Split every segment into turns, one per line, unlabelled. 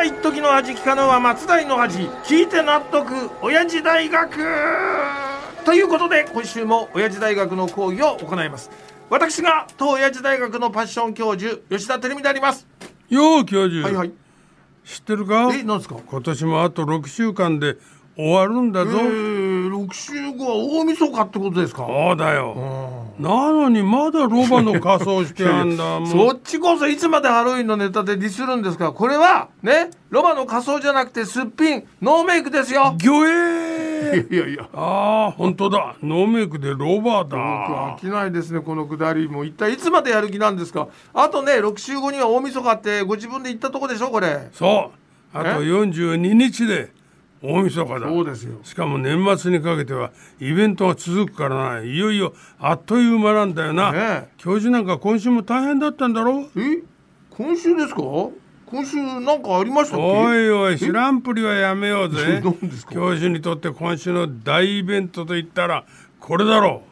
は一時の味聞かぬは松代の味聞いて納得。親父大学。ということで今週も親父大学の講義を行います。私が当親父大学のパッション教授吉田照美であります。
よう教授、
はいはい。
知ってるか？
えなんですか？
今年もあと6週間で終わるんだ
え
ぞ、
ー、6週後は大晦日ってことですか？
そうだよなのにまだロバの仮装してあんだ。も
そっちこそいつまでハロウィンのネタでディスるんですか？これは？ね？ロバの仮装じゃなくてすっぴんノーメイクですよ。
ギョエー。
いやいや
ああ本当だ。ノーメイクでロバ
僕
だ
飽きないですねこのくだり。もう一体いつまでやる気なんですか？あとね6週後には大晦日ってご自分で言ったとこでしょこれ。
そう。あと
え
？42日で大晦日だ。
そうですよ。
しかも年末にかけてはイベントが続くからな。いよいよあっという間なんだよな、
ねえ。
教授なんか今週も大変だったんだろ？
え？今週ですか？今週なんかありましたっけ？
おいおい知らんぷりはやめようぜ。教授にとって今週の大イベントといったらこれだろ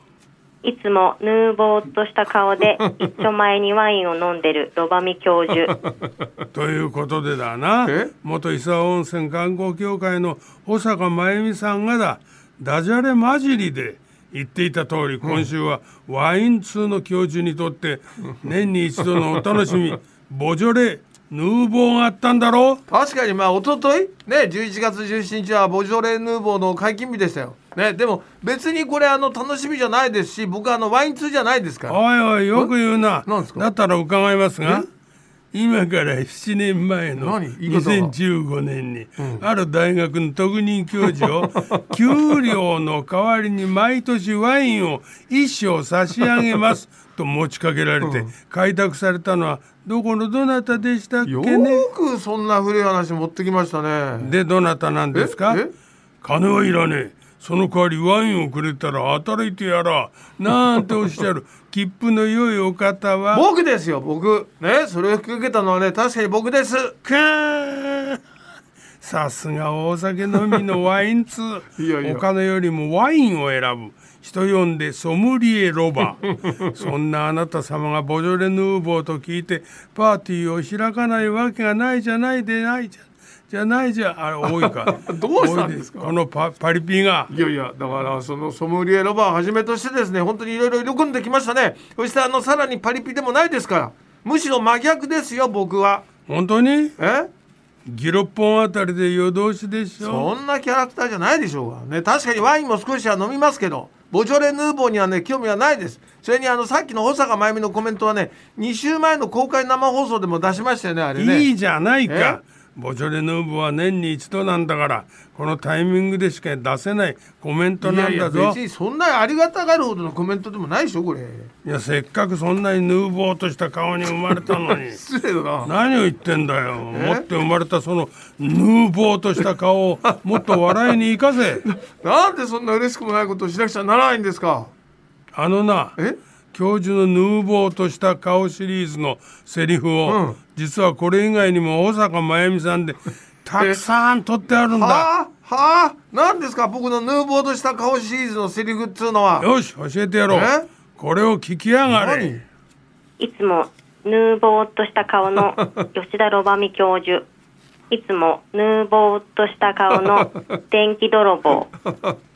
いつもヌーボーっとした顔で 一丁前にワインを飲んでるロバミ教授。
う ということでだな。
え？
元伊沢温泉観光協会の保坂真由美さんがだダジャレ混じりで言っていた通り今週はワイン通の教授にとって年に一度のお楽しみボジョレ・ヌーボーがあったんだろ？う
確かにまあ一昨日ね11月17日はボジョレ・ヌーボーの解禁日でしたよ。ねでも別にこれあの楽しみじゃないですし僕はあのワイン通じゃないですから。
おいおいよく言うな。
なんですか？
だったら伺いますが今から7年前の
何？言い方が。
2015年に、ある大学の特任教授を 給料の代わりに毎年ワインを一升差し上げます と持ちかけられて、開拓されたのはどこのどなたでしたっけ
よ
ね？
ーくそんな古い話持ってきましたね。
でどなたなんですか？
え？え？
金はいらねえその代わりワインをくれたら働いてやらなんておっしゃる。切符の良いお方は。
僕ですよ僕。ねそれを引き受けたのはね確かに僕です。
かー。さすが大酒飲みのワイン通。お金よりもワインを選ぶ。人呼んでソムリエロバ そんなあなた様がボジョレ・ヌーボーと聞いてパーティーを開かないわけがないじゃないでないじゃじゃないじゃあれ多いか
どうしたんですか？
このパパリピが。
いやいやだからそのソムリエロバーをはじめとしてですね本当にいろいろ喜んできましたね。そしてあのさらにパリピでもないですから。むしろ真逆ですよ僕は。
本当に？
え？
ギロッポンあたりで夜通しでしょ？
そんなキャラクターじゃないでしょうが。ね確かにワインも少しは飲みますけど。ボジョレ・ヌーボーにはね興味はないです。それにあのさっきの保坂真由美のコメントはね2週前の公開生放送でも出しましたよねあれね。
いいじゃないかボジョレ・ヌーボーは年に一度なんだからこのタイミングでしか出せないコメント
いやいや
なんだぞ
別にそんなありがたがるほどのコメントでもないでしょこれ。
いやせっかくそんなにヌーボーとした顔に生まれたのに。
失礼だな。
何を言ってんだよ。持って生まれたそのヌーボーとした顔をもっと笑いに生かせ。
なんでそんな嬉しくもないことをしなくちゃならないんですか？
あのな
え？
教授のヌーボーとした顔シリーズのセリフを、
うん。
実はこれ以外にも保坂真由美さんで たくさん取ってあるんだ。
はあはあ。何ですか僕のヌーボーとした顔シリーズのセリフっつうのは。
よし教えてやろう。
え？
これを聞きやがれ。
何？
いつもヌーボーっとした顔の 吉田ロバミ教授。いつもヌーボーっとした顔の 電気泥棒。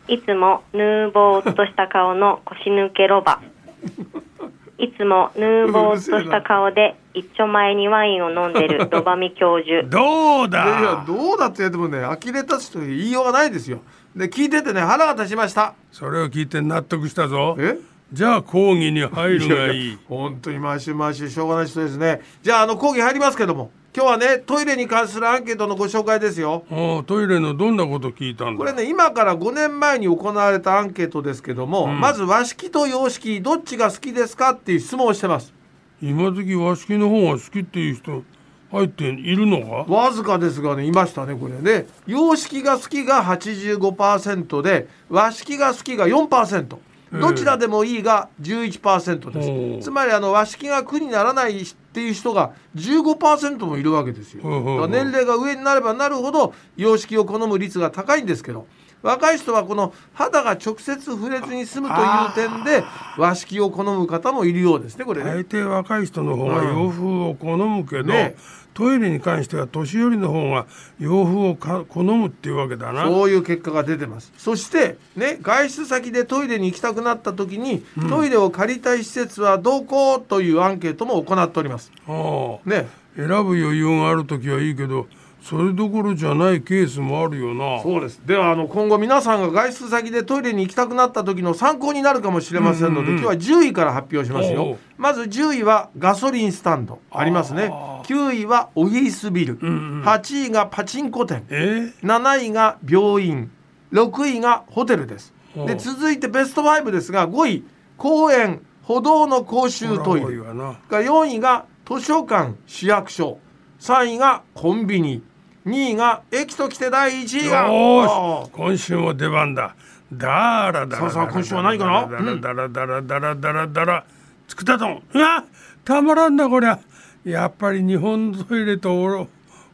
いつもヌーボーっとした顔の腰抜けロバ いつもヌーボーっとした顔で一丁前にワインを飲んでる ロバミ教授。
どう
いやいや
だ
どうだって言ってもね呆れたちと言いようがないですよ。で聞いててね腹が立ちました。
それを聞いて納得したぞ。
え？
じゃあ講義に入るがいい。
本当に毎週毎週しょうがない人ですね。じゃああの講義入りますけども今日はねトイレに関するアンケートのご紹介ですよ。
おうトイレのどんなこと聞いたんだ？
これね今から5年前に行われたアンケートですけども、まず和式と洋式どっちが好きですかっていう質問をしてます。
今時和式の方が好きっていう人入っているのか
わずかですがねいましたねこれね。洋式が好きが85%で和式が好きが4%どちらでもいいが11%です、
おう。
つまりあの和式が苦にならないっていう人が15%もいるわけですよ、年齢が上になればなるほど洋式を好む率が高いんですけど若い人はこの肌が直接触れずに済むという点で和式を好む方もいるようですねこれね。
大抵若い人の方が洋風を好むけど、
ね。
トイレに関しては年寄りの方が洋風をか好むっていうわけだな。
そういう結果が出てます。そしてね外出先でトイレに行きたくなった時に、トイレを借りたい施設はどこというアンケートも行っております
ああ。
ね。
選ぶ余裕がある時はいいけどそれどころじゃないケースもあるよな。
そうです。ではあの今後皆さんが外出先でトイレに行きたくなった時の参考になるかもしれませんので、今日は10位から発表しますよ。まず10位はガソリンスタンドありますね。9位はオフィスビル、8位がパチンコ店。
え
7位が病院。6位がホテルです。で続いてベスト5ですが5位公園歩道の公衆トイレ。が4位が図書館市役所。3位がコンビニ。2位が駅ときて第1位が。
よーし。今週も出番だ。だらだら
さあ今週は何かな？
だらだらだらだらだらだら作ったとんうわたまらんなこりゃ。やっぱり日本のトイレと俺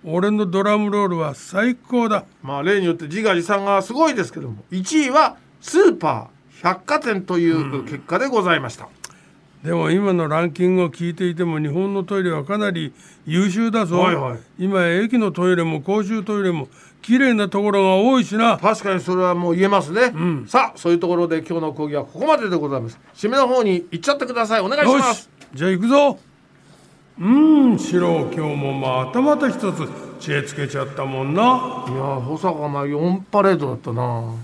俺のドラムロールは最高だ。
まあ例によって自画自賛がすごいですけども。1位はスーパー百貨店という結果でございました、
でも今のランキングを聞いていても日本のトイレはかなり優秀だぞ、
はいはい。
今や駅のトイレも公衆トイレも綺麗なところが多いしな。
確かにそれはもう言えますね、さあそういうところで今日の講義はここまででございます。締めの方に行っちゃってください。お願い
し
ます。
じゃあ行くぞ。うーん。四郎今日もまたまた一つ知恵つけちゃったもんな。い
や保坂が4パレードだったな